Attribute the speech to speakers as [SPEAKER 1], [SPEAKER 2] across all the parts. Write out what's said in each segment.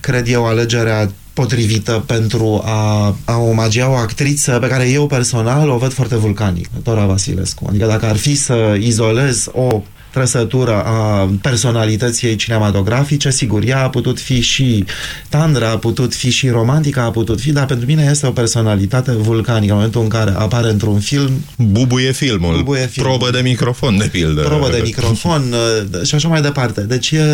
[SPEAKER 1] cred eu, alegerea potrivită pentru a, a omagia o actriță pe care eu personal o văd foarte vulcanic, Dora Vasilescu. Adică dacă ar fi să izolez o trăsătură a personalității ei cinematografice. Sigur, ea a putut fi și tandră, a putut fi și romantică, a putut fi, dar pentru mine este o personalitate vulcanică. În momentul în care apare într-un film...
[SPEAKER 2] Bubuie filmul. Bubuie filmul. Probă de microfon, de pildă.
[SPEAKER 1] Probă de microfon uh, și așa mai departe. Deci e,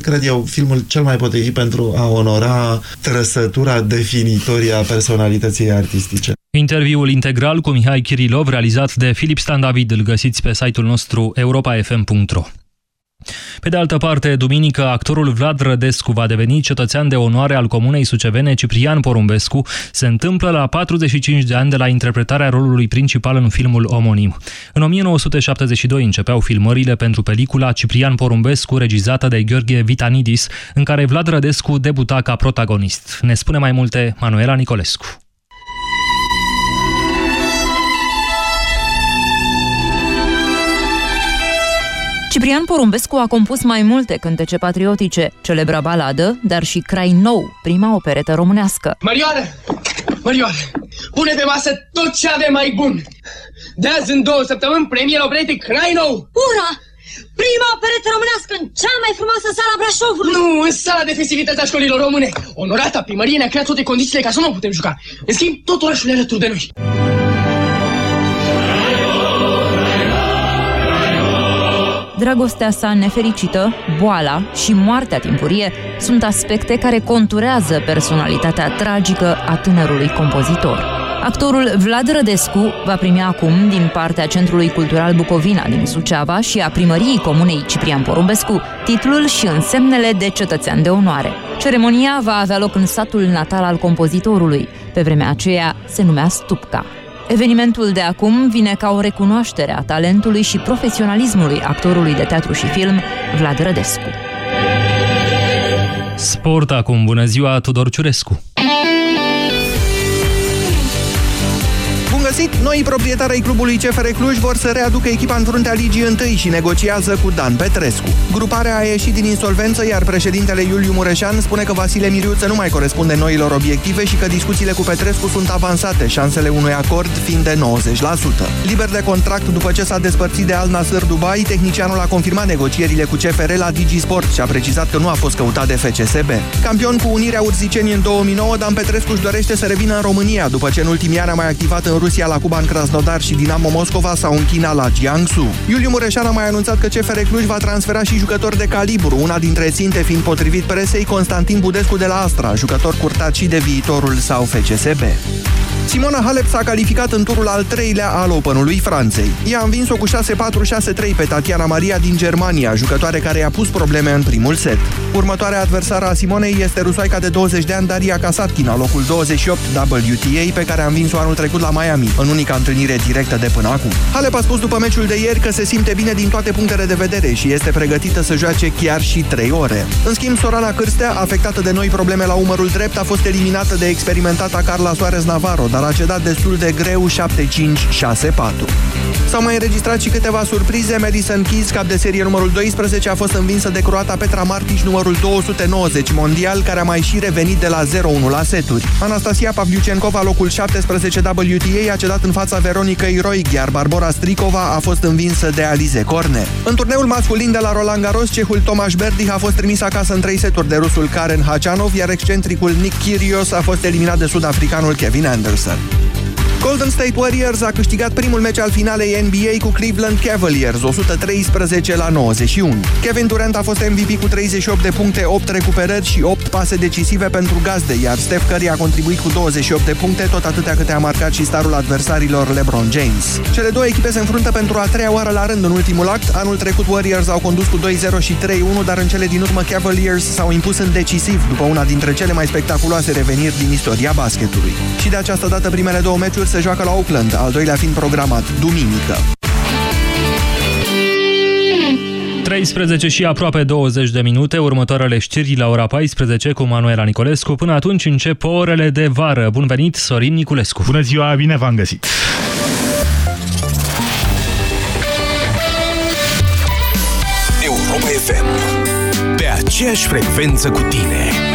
[SPEAKER 1] cred eu, filmul cel mai potrivit pentru a onora trăsătura definitorie a personalității artistice.
[SPEAKER 3] Interviul integral cu Mihai Kirilov, realizat de Filip Stan David, îl găsiți pe site-ul nostru europa.fm.ro. Pe de altă parte, duminică, actorul Vlad Rădescu va deveni cetățean de onoare al comunei sucevene Ciprian Porumbescu. Se întâmplă la 45 de ani de la interpretarea rolului principal în filmul omonim. În 1972 începeau filmările pentru pelicula Ciprian Porumbescu, regizată de Gheorghe Vitanidis, în care Vlad Rădescu debuta ca protagonist. Ne spune mai multe Manuela Nicolescu.
[SPEAKER 4] Ciprian Porumbescu a compus mai multe cântece patriotice, celebra baladă, dar și Crai Nou, prima operetă românească.
[SPEAKER 5] Marioară! Marioară! Pune pe masă tot ce avem mai bun! De azi în două săptămâni, premiera operetei Crai Nou!
[SPEAKER 6] Ura! Prima operetă românească în cea mai frumoasă sala Brașovului!
[SPEAKER 5] Nu, în sala de festivități a școlilor române! Onorata primărie ne-a creat toate condițiile ca să nu putem juca. În schimb, tot orașul e alături de noi.
[SPEAKER 4] Dragostea sa nefericită, boala și moartea timpurie sunt aspecte care conturează personalitatea tragică a tânărului compozitor. Actorul Vlad Rădescu va primi acum din partea Centrului Cultural Bucovina din Suceava și a primăriei comunei Ciprian Porumbescu titlul și însemnele de cetățean de onoare. Ceremonia va avea loc în satul natal al compozitorului. Pe vremea aceea se numea Stupca. Evenimentul de acum vine ca o recunoaștere a talentului și profesionalismului actorului de teatru și film Vlad Rădescu.
[SPEAKER 3] Sport acum, bună ziua, Tudor Ciurescu!
[SPEAKER 7] Găsit! Noi proprietari ai clubului CFR Cluj vor să readucă echipa în fruntea Ligii 1 și negociază cu Dan Petrescu. Gruparea a ieșit din insolvență, iar președintele Iuliu Mureșan spune că Vasile Miriuță nu mai corespunde noilor obiective și că discuțiile cu Petrescu sunt avansate, șansele unui acord fiind de 90%. Liber de contract după ce s-a despărțit de Al Nasser Dubai, tehnicianul a confirmat negocierile cu CFR la Digisport și a precizat că nu a fost căutat de FCSB. Campion cu Unirea Urziceni în 2009, Dan Petrescu își dorește să revină în România, după ce în ultimii ani a mai activat în Rusia la Cuban Krasnodar și Dinamo Moscova sau în China la Jiangsu. Iuliu Mureșan a mai anunțat că CFR Cluj va transfera și jucători de calibru, una dintre ținte fiind potrivit presei Constantin Budescu de la Astra, jucător curtat și de viitorul sau FCSB. Simona Halep s-a calificat în turul al treilea al Openului Franței. Ea a învins-o cu 6-4-6-3 pe Tatiana Maria din Germania, jucătoare care i-a pus probleme în primul set. Următoarea adversară a Simonei este rusoaica de 20 de ani Daria Kasatkina, locul 28 WTA, pe care a învins-o anul trecut la Miami, în unica întâlnire directă de până acum. Halep a spus după meciul de ieri că se simte bine din toate punctele de vedere și este pregătită să joace chiar și 3 ore. În schimb, Sorana Cârstea, afectată de noi probleme la umărul drept, a fost eliminată de experimentata Carla Soares Navarro, dar a cedat destul de greu 7-5-6-4. S-au mai înregistrat și câteva surprize. Madison Keys, cap de serie numărul 12, a fost învinsă de croata Petra Martic, numărul 290 mondial, care a mai și revenit de la 0-1 la seturi. Anastasia Pavliucenkova, locul 17 WTA, a cedat în fața Veronicăi Roig, iar Barbara Stricova a fost învinsă de Alize Corne. În turneul masculin de la Roland Garros, cehul Tomaș Berdych a fost trimis acasă în 3 seturi de rusul Karen Hachanov, iar excentricul Nick Kyrgios a fost eliminat de sudafricanul Kevin Anderson. Salazar. Golden State Warriors a câștigat primul meci al finalei NBA cu Cleveland Cavaliers, 113 la 91. Kevin Durant a fost MVP cu 38 de puncte, 8 recuperări și 8 pase decisive pentru gazde, iar Steph Curry a contribuit cu 28 de puncte, tot atâtea câte a marcat și starul adversarilor LeBron James. Cele două echipe se înfruntă pentru a treia oară la rând în ultimul act. Anul trecut Warriors au condus cu 2-0 și 3-1, dar în cele din urmă Cavaliers s-au impus în decisiv după una dintre cele mai spectaculoase reveniri din istoria basketului. Și de această dată primele două meciuri se joacă la Oakland, al doilea fiind programat duminică.
[SPEAKER 3] 13 și aproape 20 de minute, următoarele știri la ora 14 cu Manuela Nicolescu. Până atunci încep orele de vară. Bun venit, Sorin Niculescu.
[SPEAKER 8] Bună ziua, bine v-am găsit.
[SPEAKER 9] Europa FM. Pe
[SPEAKER 8] aceeași frecvență cu tine.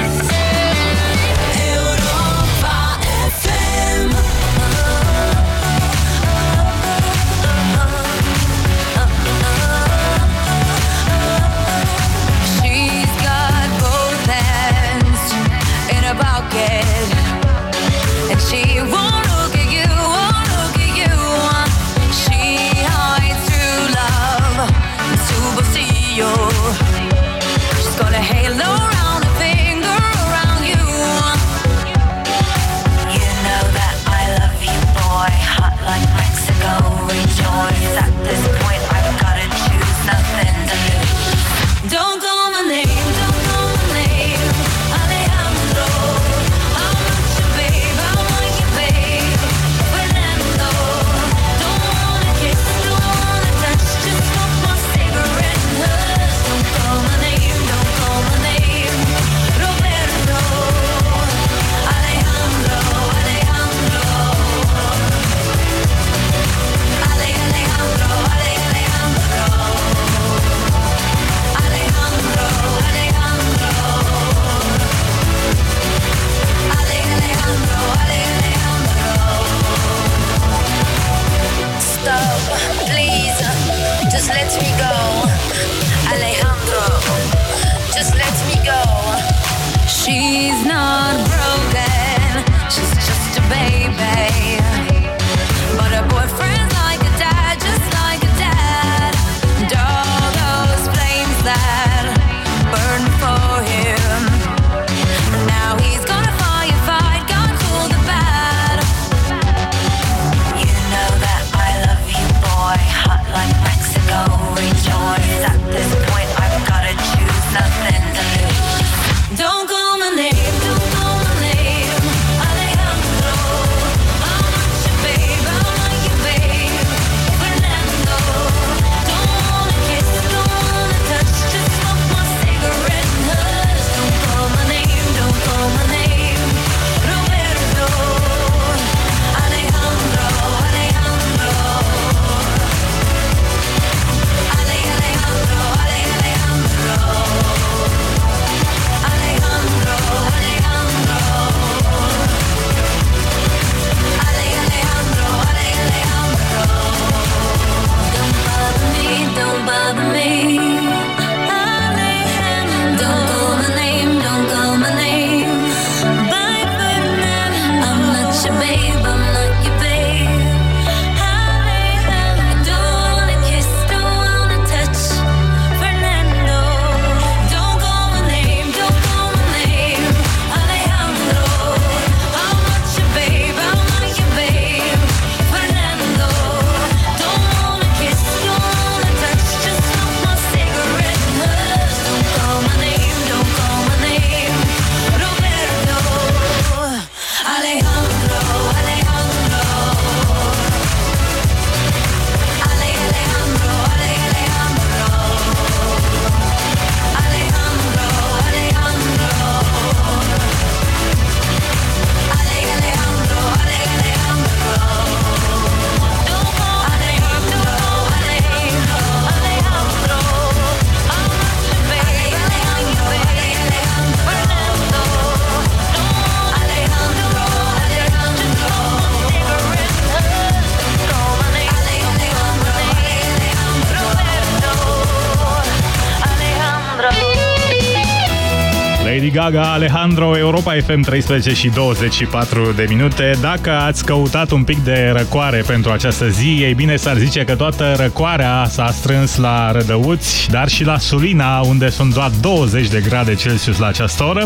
[SPEAKER 3] Gaga, Alejandro, Europa FM 13 și 24 de minute. Dacă ați căutat un pic de răcoare pentru această zi, ei bine s-ar zice că toată răcoarea s-a strâns la Rădăuți, dar și la Sulina, unde sunt doar 20 de grade Celsius la această oră.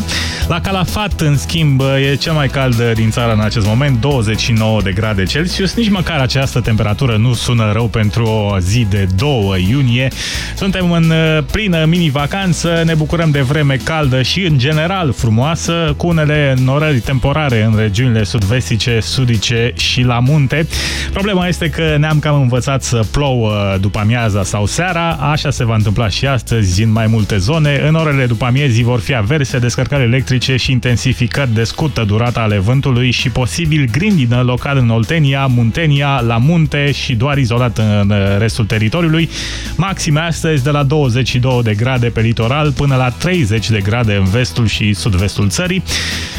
[SPEAKER 3] La Calafat, în schimb, e cel mai cald din țară în acest moment, 29 de grade Celsius. Nici măcar această temperatură nu sună rău pentru o zi de 2 iunie. Suntem în plină mini-vacanță, ne bucurăm de vreme caldă și în general
[SPEAKER 9] general frumoasă, cu unele norări temporare în regiunile sud-vestice, sudice și la munte. Problema este că ne-am cam învățat să plouă după amiaza sau seara, așa se va întâmpla și astăzi în mai multe zone. În orele după amiezii vor fi averse, descărcări electrice și intensificări de scurtă durată ale vântului și posibil grindină local în Oltenia, Muntenia, la munte și doar izolat în restul teritoriului. Maxime astăzi de la 22 de grade pe litoral până la 30 de grade în vestul și sud-vestul țării.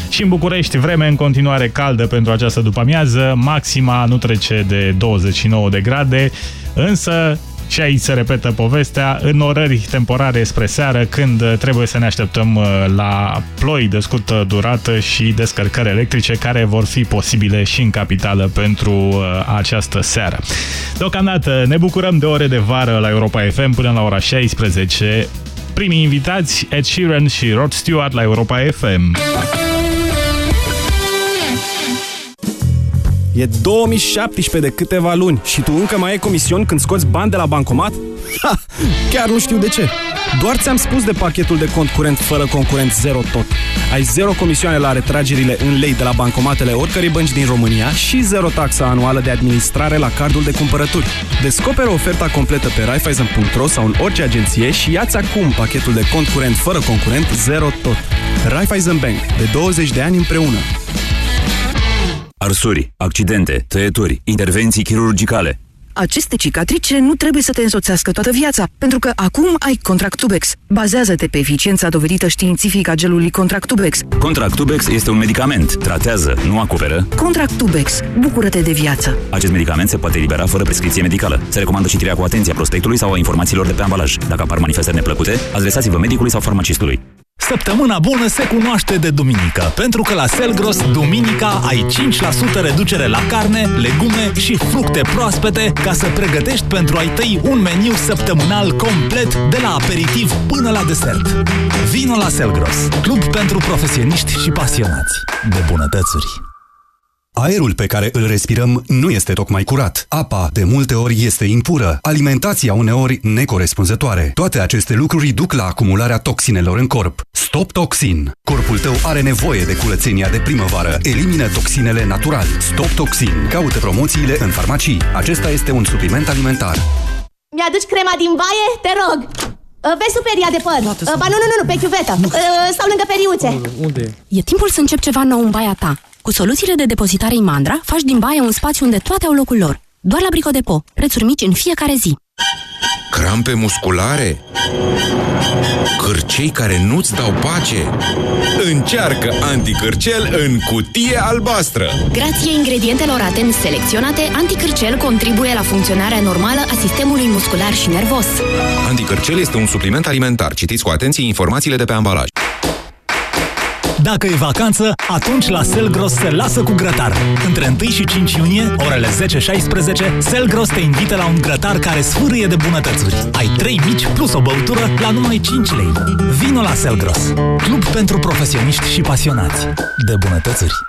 [SPEAKER 9] Și în București vreme în continuare caldă pentru această după-amiază, maxima nu trece de 29 de grade, însă și aici se repetă povestea, în orări temporare spre seară, când trebuie să ne așteptăm uh, la ploi de scurtă durată și descărcări electrice care vor fi posibile și în capitală pentru uh, această seară. Deocamdată ne bucurăm de ore de vară la Europa FM până la ora 16. Primii invitați, Ed Sheeran și Rod Stewart la Europa FM.
[SPEAKER 10] E 2017 de câteva luni și tu încă mai ai comision când scoți bani de la bancomat? Ha! Chiar nu știu de ce. Doar ți-am spus de pachetul de cont curent fără concurent zero tot. Ai zero comisioane la retragerile în lei de la bancomatele oricărei bănci din România și zero taxa anuală de administrare la cardul de cumpărături. Descoperă oferta completă pe Raiffeisen.ro sau în orice agenție și ia-ți acum pachetul de cont curent fără concurent zero tot. Raiffeisen Bank. De 20 de ani împreună.
[SPEAKER 11] Arsuri, accidente, tăieturi, intervenții chirurgicale.
[SPEAKER 12] Aceste cicatrice nu trebuie să te însoțească toată viața, pentru că acum ai Contractubex. Bazează-te pe eficiența dovedită științific a gelului Contractubex.
[SPEAKER 11] Contractubex este un medicament. Tratează, nu acoperă.
[SPEAKER 12] Contractubex. Bucură-te de viață.
[SPEAKER 11] Acest medicament se poate elibera fără prescripție medicală. Se recomandă citirea cu atenție a prospectului sau a informațiilor de pe ambalaj. Dacă apar manifestări neplăcute, adresați-vă medicului sau farmacistului.
[SPEAKER 13] Săptămâna bună se cunoaște de duminică, pentru că la Selgros, duminica, ai 5% reducere la carne, legume și fructe proaspete ca să pregătești pentru ai tăi un meniu săptămânal complet de la aperitiv până la desert. Vino la Selgros, club pentru profesioniști și pasionați de bunătățuri.
[SPEAKER 14] Aerul pe care îl respirăm nu este tocmai curat. Apa, de multe ori, este impură. Alimentația, uneori, necorespunzătoare. Toate aceste lucruri duc la acumularea toxinelor în corp. Stop Toxin. Corpul tău are nevoie de curățenia de primăvară. Elimină toxinele natural. Stop Toxin. Caută promoțiile în farmacii. Acesta este un supliment alimentar.
[SPEAKER 15] Mi-aduci crema din baie? Te rog! Uh, vezi superia de păr. Uh, ba nu, nu, nu, pe chiuvetă. Uh, Stau lângă periuțe.
[SPEAKER 16] Unde? E timpul să încep ceva nou în baia ta. Cu soluțiile de depozitare Imandra, faci din baie un spațiu unde toate au locul lor. Doar la Bricodepo. Prețuri mici în fiecare zi.
[SPEAKER 2] Crampe musculare? Cârcei care nu-ți dau pace? Încearcă anticârcel în cutie albastră!
[SPEAKER 16] Grație ingredientelor atent selecționate, anticârcel contribuie la funcționarea normală a sistemului muscular și nervos.
[SPEAKER 2] Anticârcel este un supliment alimentar. Citiți cu atenție informațiile de pe ambalaj.
[SPEAKER 13] Dacă e vacanță, atunci la Selgros se lasă cu grătar. Între 1 și 5 iunie, orele 10-16, Selgros te invită la un grătar care sfârâie de bunătățuri. Ai 3 mici plus o băutură la numai 5 lei. Vino la Selgros, club pentru profesioniști și pasionați de bunătățuri.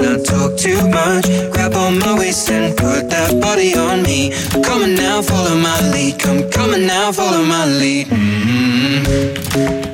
[SPEAKER 17] not talk too much. Grab on my waist and put that body on me. Come on now, follow my lead. Come, on now, follow my lead. Mm-hmm.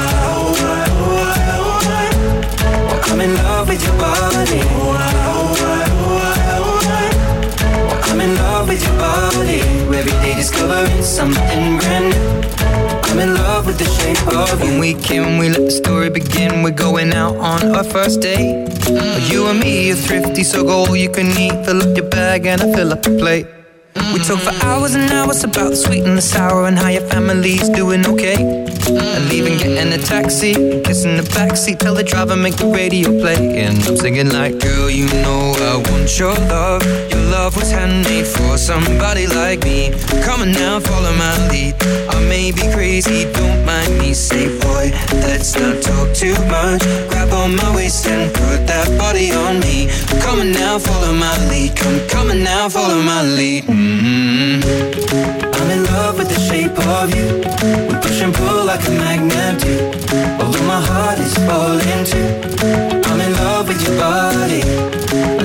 [SPEAKER 17] discovering something brand new. I'm in love with the shape of you. When we came, we let the story begin. We're going out on our first date. You and me are thrifty, so go all you can eat. Fill up your bag and I fill up the plate. We talk for hours and hours about the sweet and the sour and how your family's doing okay. And leaving, getting a taxi, kissing the backseat, tell the driver make the radio play. And I'm singing like, girl, you know I want your love. Your love was handmade for somebody like me. Come on now, follow my lead. I may be crazy, don't mind me. Say, boy, let's not talk too much. Grab on my waist and put that body on me. Come on now, follow my lead. Come, come on now, follow my lead. Mm-hmm. I'm in love with the shape of you. We push and pull like a magnet do. Although my heart is falling too. I'm in love with your body.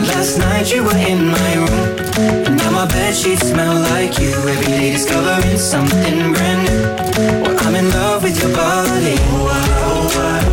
[SPEAKER 17] Last night you were in my room. And now my bed sheets smell like you. Every day discovering something brand new. Well, I'm in love with your body. Oh, I, oh, I, oh,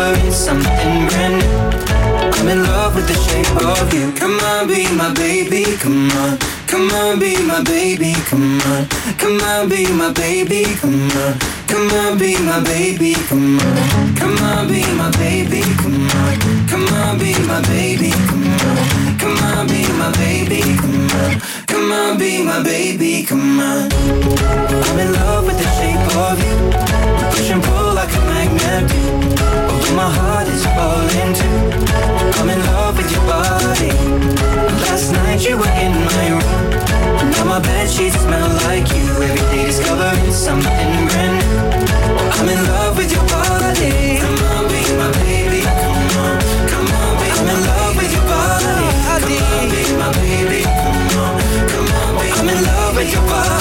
[SPEAKER 17] discovering something brand new. I'm in love with the shape of you. Come on, be my baby. Come on. Come on, be my baby. Come on. Come on, be my baby. Come on. Come on, be my baby. Come on. Come on, be my baby. Come on. Come on, be my baby. Come on. Come on, be my baby. Come on. Come on, be my baby. Come on. I'm in love with the shape of you. Push and pull like a magnet do. My heart is falling too. I'm in love with your body. Last night you were in my room. Now my bed sheets smell like you. Every day discovering something new. I'm in love with your body. Come on, be my baby. Come on, come on, be I'm in love with your body. Come on, be my baby. Come on, come on, be I'm in love with your body.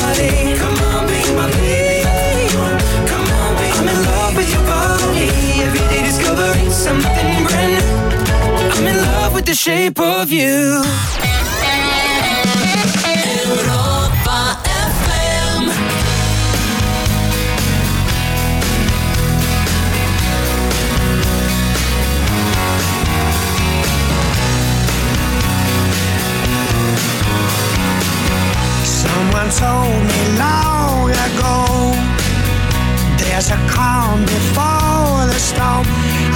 [SPEAKER 17] Something brand new. I'm in love with the shape of you.
[SPEAKER 18] Europa FM.
[SPEAKER 19] Someone told me long ago There's a calm before the storm I know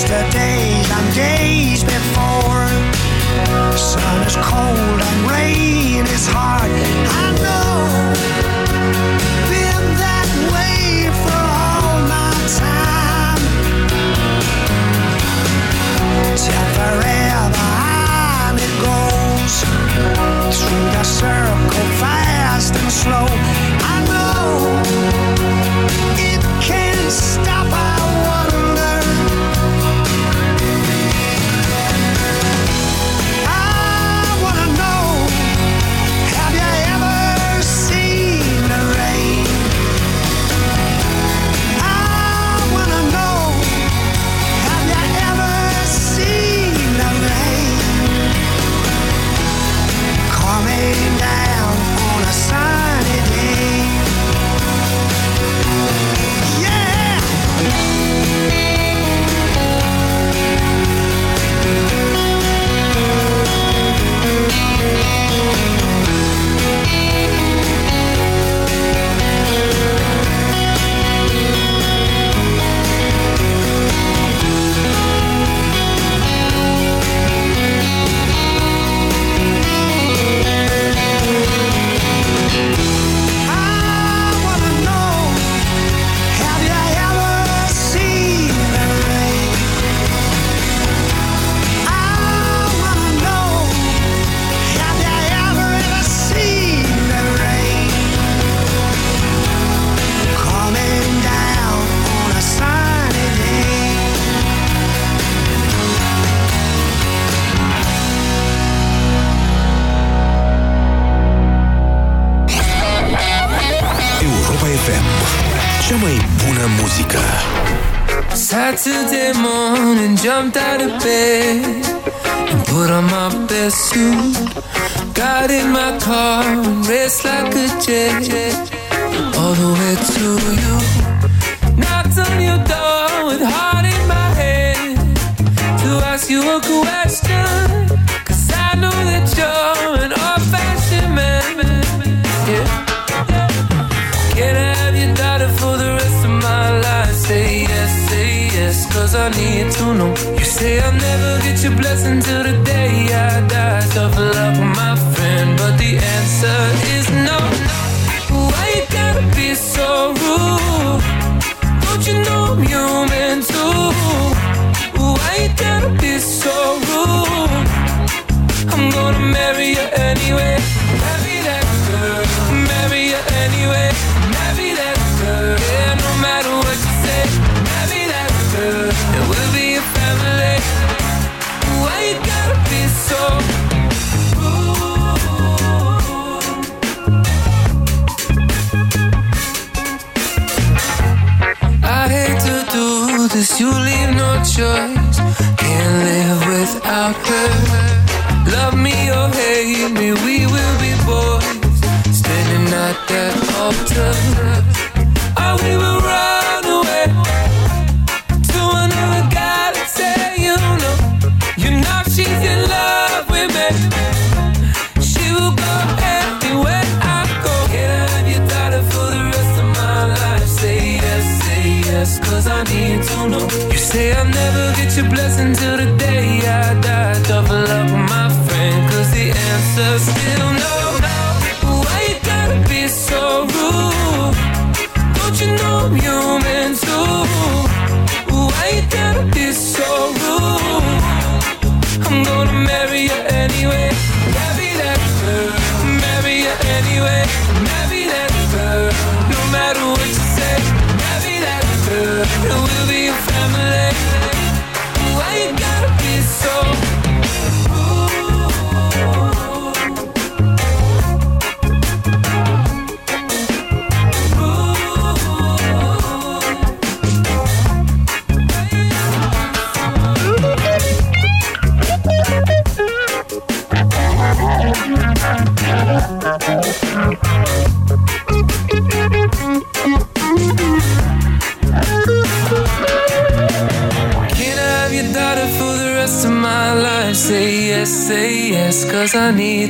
[SPEAKER 19] Yesterdays and days before Sun is cold and rain is hard. I know. Been that way for all my forever on it goes. Through the circle, fast and slow. I know. It can't stop,
[SPEAKER 20] marry you anyway. Marry that girl. Marry you anyway. Marry that girl. Yeah, no matter what you say. Marry that girl. And we'll be a family. Why you gotta be so I hate to do this, you leave no choice. Can't live without her. Or hate me, we will be boys. Standing at that altar. Or we will run away to another galaxy, you know. You know she's in love with me. She will go anywhere I go. Can I have your daughter for the rest of my life? Say yes, say yes, cause I need to know. You say I'll never get your blessing till the day are still no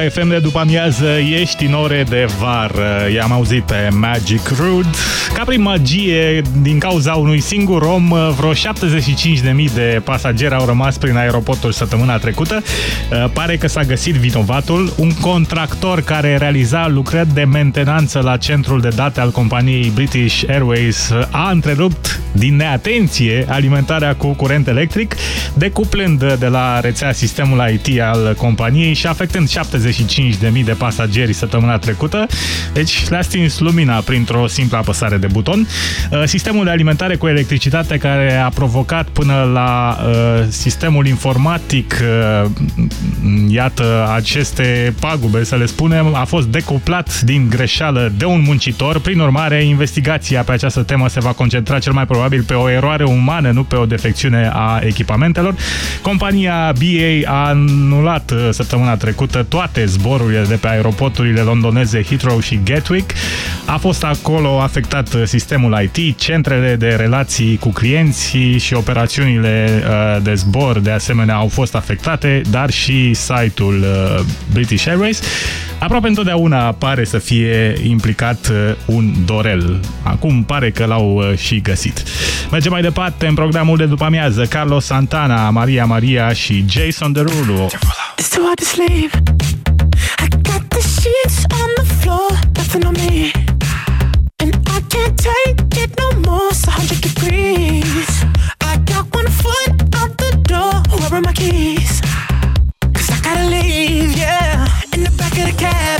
[SPEAKER 9] Europa FM de după amiază, ești în ore de var. I-am auzit pe Magic Rude. Ca prin magie, din cauza unui singur om, vreo 75.000 de pasageri au rămas prin aeroportul săptămâna trecută. Pare că s-a găsit vinovatul, un contractor care realiza lucrări de mentenanță la centrul de date al companiei British Airways a întrerupt din neatenție alimentarea cu curent electric, decuplând de la rețea sistemul IT al companiei și afectând 75.000 de pasageri săptămâna trecută. Deci le-a stins lumina printr-o simplă apăsare de buton. Uh, Sistemul de alimentare cu electricitate care a provocat până la uh, sistemul informatic uh, iată aceste pagube, să le spunem, a fost decuplat din greșeală de un muncitor. Prin urmare, investigația pe această temă se va concentra cel mai probabil pe o eroare umană, nu pe o defecțiune a echipamentelor. Compania BA a anulat uh, săptămâna trecută toate toate zborurile de pe aeroporturile londoneze Heathrow și Gatwick. A fost acolo afectat sistemul IT, centrele de relații cu clienții și operațiunile uh, de zbor de asemenea au fost afectate, dar și site-ul uh, British Airways. Aproape întotdeauna pare să fie implicat uh, un dorel. Acum pare că l-au și găsit. Mergem mai departe în programul de după amiază. Carlos Santana, Maria Maria și Jason Derulo.
[SPEAKER 21] It's too hard to sleep. sheets on the floor, nothing on me. And I can't take it no more, hundred degrees. I got one foot out the door, where are my keys? Cause I gotta leave, yeah. In the back of the cab.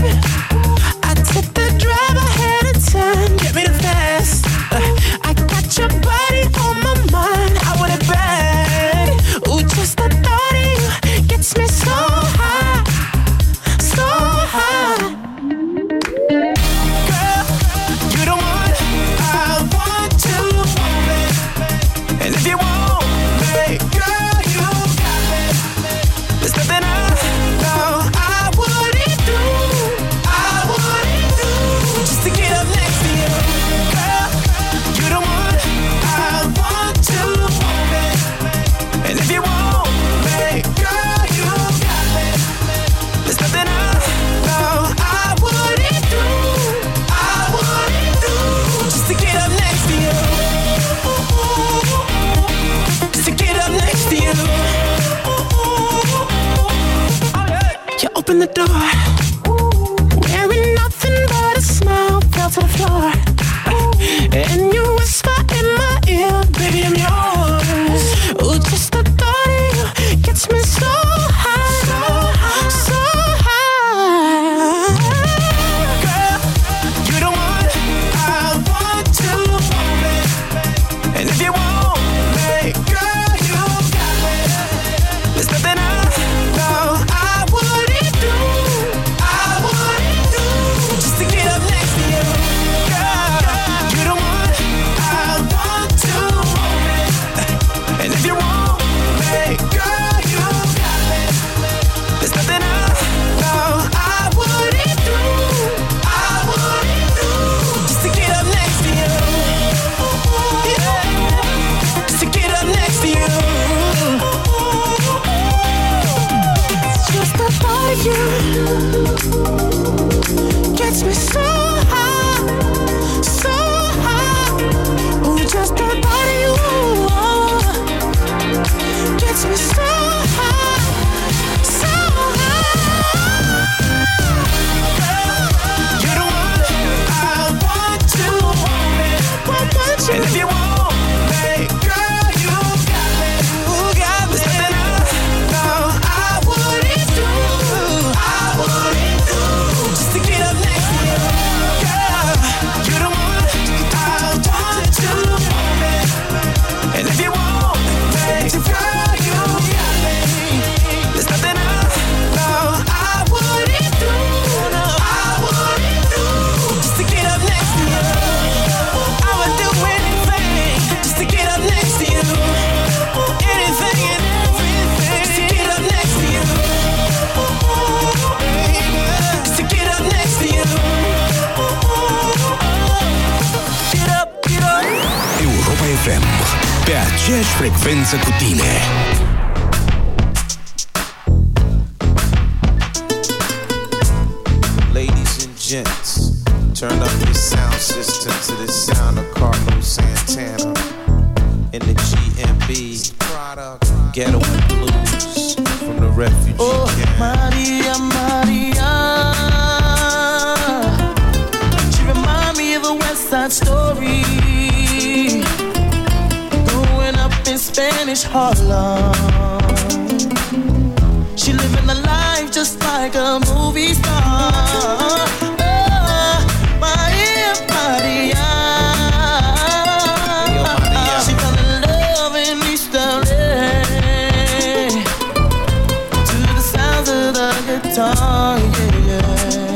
[SPEAKER 21] tongue, yeah,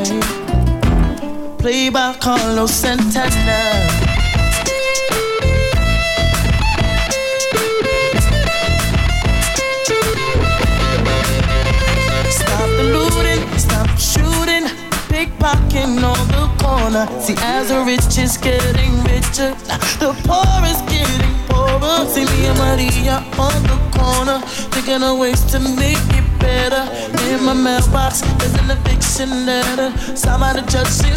[SPEAKER 21] yeah. Played by Carlos Santana. Stop the looting, stop the shooting, pickpocketing on the corner. See, as the rich is getting richer, the poor is getting poorer. See me and Maria on the corner, thinking of ways to make it
[SPEAKER 22] better. In my mailbox, there's an eviction letter. Signed by the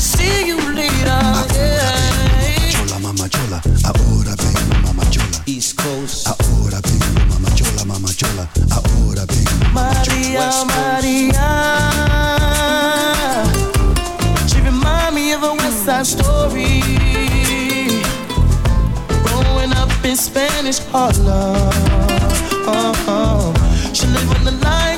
[SPEAKER 22] see you later. Yeah.
[SPEAKER 23] Chola, mama chola, ahora vengo, mama chola.
[SPEAKER 24] East Coast.
[SPEAKER 23] Ahora vengo, mama chola, mama chola. Ahora vengo, mama chola.
[SPEAKER 22] Maria, Maria. She remind me of a West Side story. Growing up in Spanish Harlem. Uh-huh. She living the life just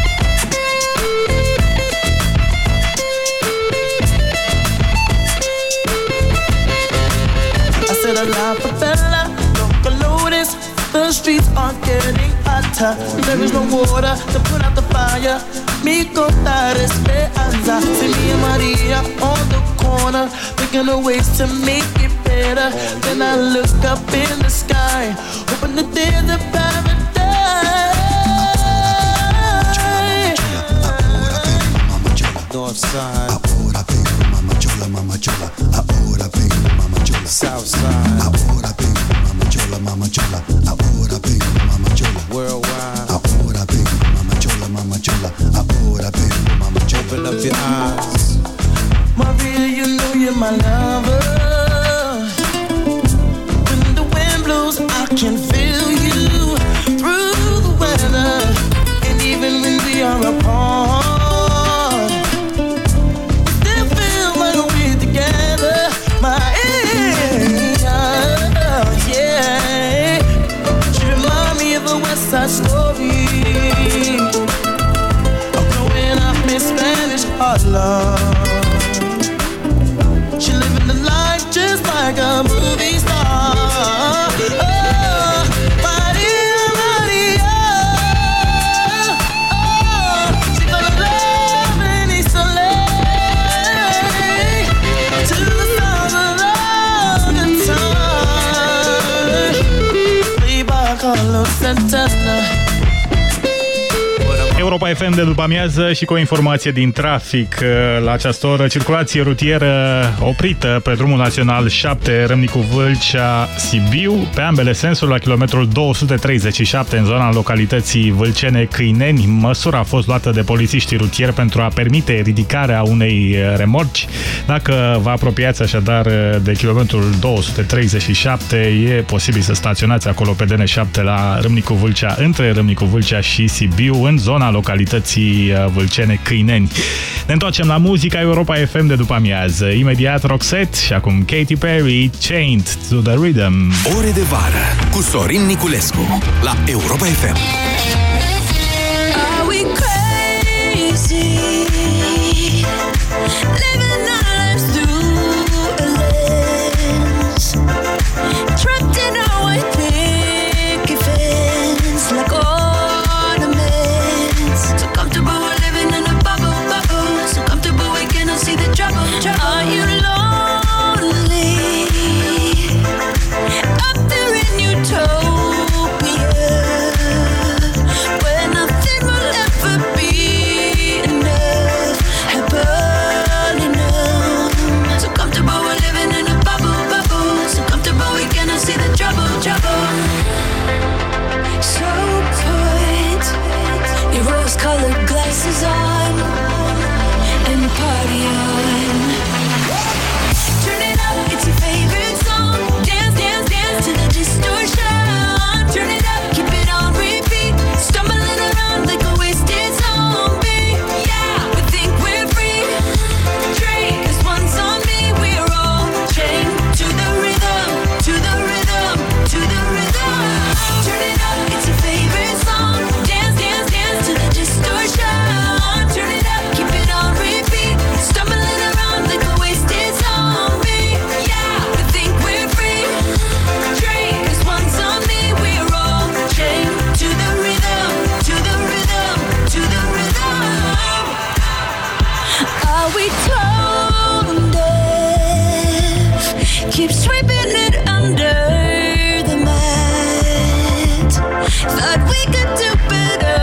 [SPEAKER 22] I said a la favela, local notice. The streets are getting hotter. There is no water to put out the fire. Mi contar esperanza. See me and Maria on the corner, thinking of ways to make it better. Then I look up in the sky, hoping that there's a paradise.
[SPEAKER 24] North side.
[SPEAKER 23] Chola.
[SPEAKER 24] South side.
[SPEAKER 23] Ahora vengo, mama chola, mama chola. Ahora vengo, mama chola.
[SPEAKER 24] Worldwide.
[SPEAKER 23] Ahora vengo, mama chola, mama chola. Ahora vengo, mama chola.
[SPEAKER 24] Open up your eyes.
[SPEAKER 22] Maria, you know you're my lover. love.
[SPEAKER 9] Europa FM de după amiază și cu o informație din trafic uh, la această oră. Circulație rutieră oprită pe drumul național 7 Râmnicu Vâlcea Sibiu pe ambele sensuri la kilometrul 237 în zona localității Vâlcene Câineni. Măsura a fost luată de polițiștii rutieri pentru a permite ridicarea unei remorci. Dacă vă apropiați așadar de kilometrul 237 e posibil să staționați acolo pe DN7 la Râmnicu Vâlcea între Râmnicu Vâlcea și Sibiu în zona localității uh, Vâlcene Câineni. Ne întoarcem la muzica Europa FM de după amiază. Imediat Roxette și acum Katy Perry, Chained to the Rhythm.
[SPEAKER 8] Ore de vară cu Sorin Niculescu la Europa FM.
[SPEAKER 25] we
[SPEAKER 8] could do better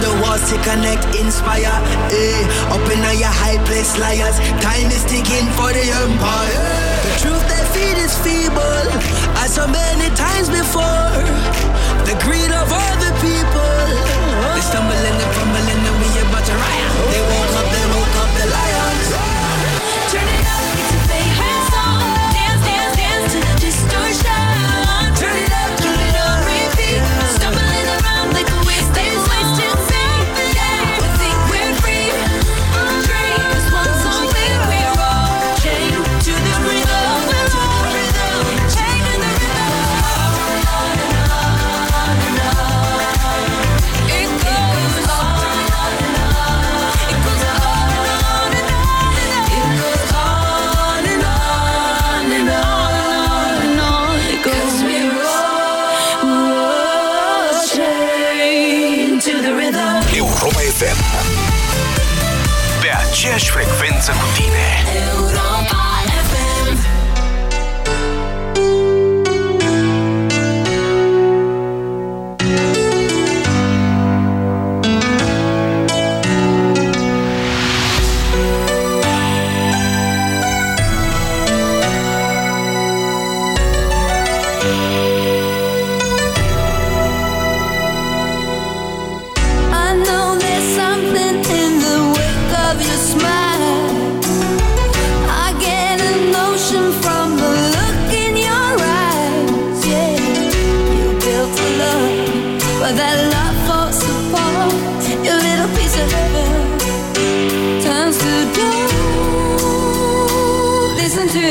[SPEAKER 8] the
[SPEAKER 21] walls to connect, inspire. Eh, up in all your high place, liars. Time is ticking for the empire. The truth they feed is feeble, as so many times before. The greed of other people, they
[SPEAKER 8] stumbling from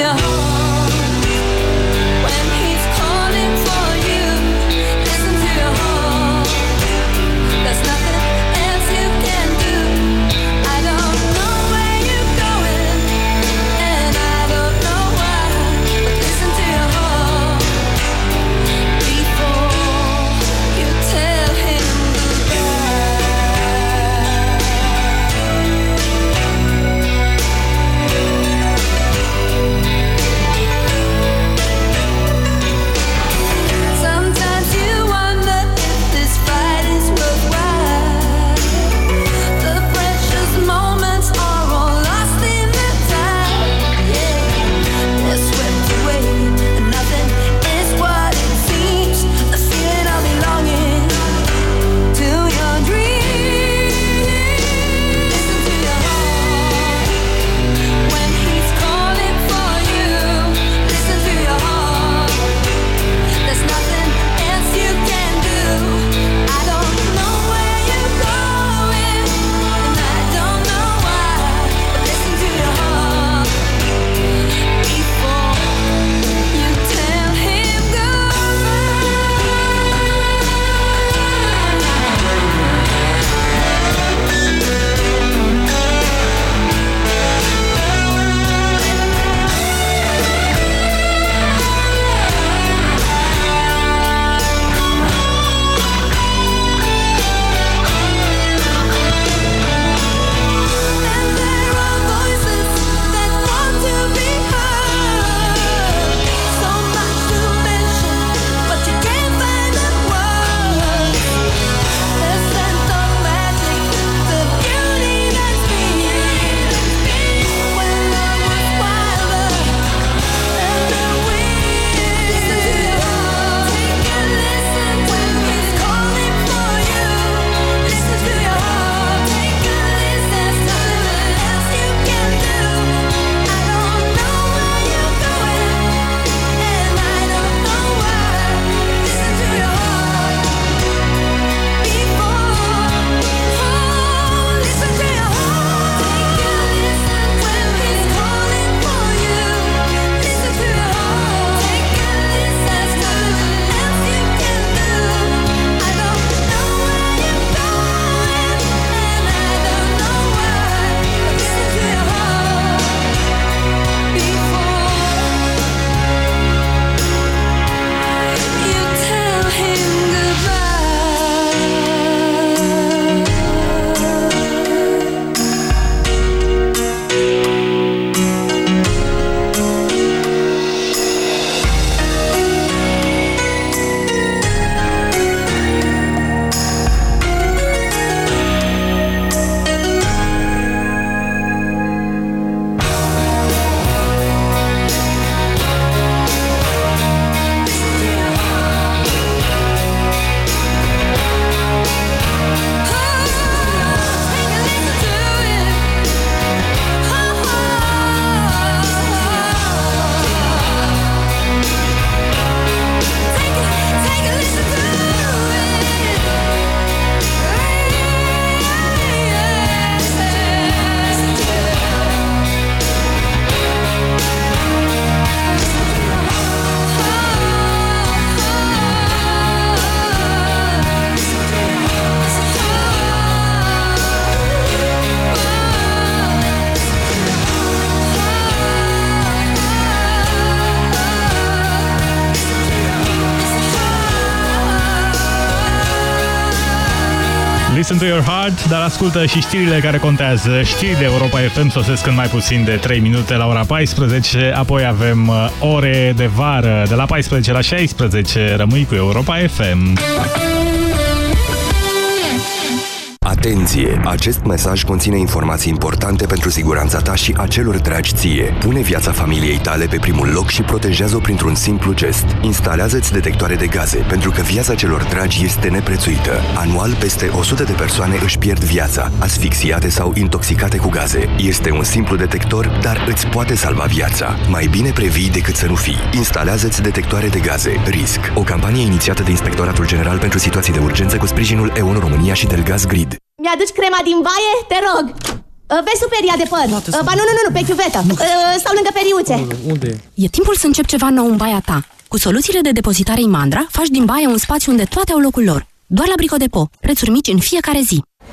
[SPEAKER 8] yeah.
[SPEAKER 9] Listen to Your Heart, dar ascultă și știrile care contează. Știrile Europa FM sosesc în mai puțin de 3 minute la ora 14, apoi avem uh, ore de vară de la 14 la 16. Rămâi cu Europa FM.
[SPEAKER 26] Atenție! Acest mesaj conține informații importante pentru siguranța ta și a celor dragi ție. Pune viața familiei tale pe primul loc și protejează-o printr-un simplu gest. Instalează-ți detectoare de gaze, pentru că viața celor dragi este neprețuită. Anual, peste 100 de persoane își pierd viața, asfixiate sau intoxicate cu gaze. Este un simplu detector, dar îți poate salva viața. Mai bine previi decât să nu fii. Instalează-ți detectoare de gaze. RISC. O campanie inițiată de Inspectoratul General pentru Situații de Urgență cu sprijinul EON România și Delgaz Grid.
[SPEAKER 15] Mi-aduci crema din baie? Te rog! Uh, Vezi superia de păr? Uh, Ba nu, nu, nu, nu, pe chiuvetă. Uh, Sau lângă periuțe.
[SPEAKER 16] Unde e? timpul să încep ceva nou în baia ta. Cu soluțiile de depozitare Imandra, faci din baie un spațiu unde toate au locul lor. Doar la Brico Depo. Prețuri mici în fiecare zi.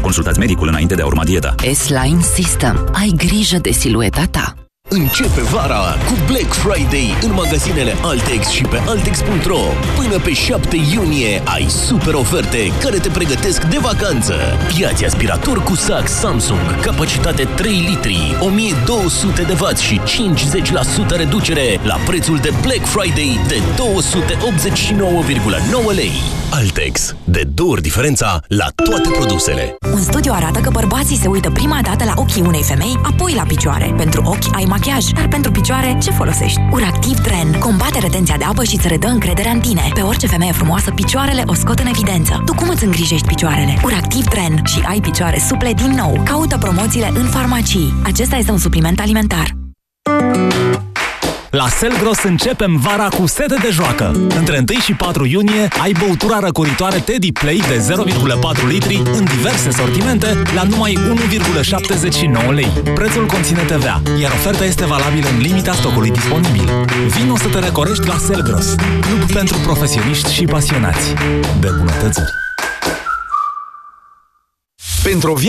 [SPEAKER 11] Consultați medicul înainte de a urma dieta.
[SPEAKER 27] S-Line System. Ai grijă de silueta ta.
[SPEAKER 28] Începe vara cu Black Friday în magazinele Altex și pe Altex.ro. Până pe 7 iunie ai super oferte care te pregătesc de vacanță. Iați aspirator cu sac Samsung, capacitate 3 litri, 1200 de W și 50% reducere la prețul de Black Friday de 289,9 lei. Altex. De două ori diferența la toate produsele.
[SPEAKER 29] Un studiu arată că bărbații se uită prima dată la ochii unei femei, apoi la picioare. Pentru ochi ai machiaj, dar pentru picioare ce folosești? Uractiv Tren combate retenția de apă și îți redă încrederea în tine. Pe orice femeie frumoasă, picioarele o scot în evidență. Tu cum îți îngrijești picioarele? Uractiv Tren și ai picioare suple din nou. Caută promoțiile în farmacii. Acesta este un supliment alimentar.
[SPEAKER 13] La Selgros începem vara cu sete de joacă. Între 1 și 4 iunie ai băutura răcoritoare Teddy Play de 0,4 litri în diverse sortimente la numai 1,79 lei. Prețul conține TVA, iar oferta este valabilă în limita stocului disponibil. Vino să te recorești la Selgros, club pentru profesioniști și pasionați de bunătățuri.
[SPEAKER 8] Pentru o viață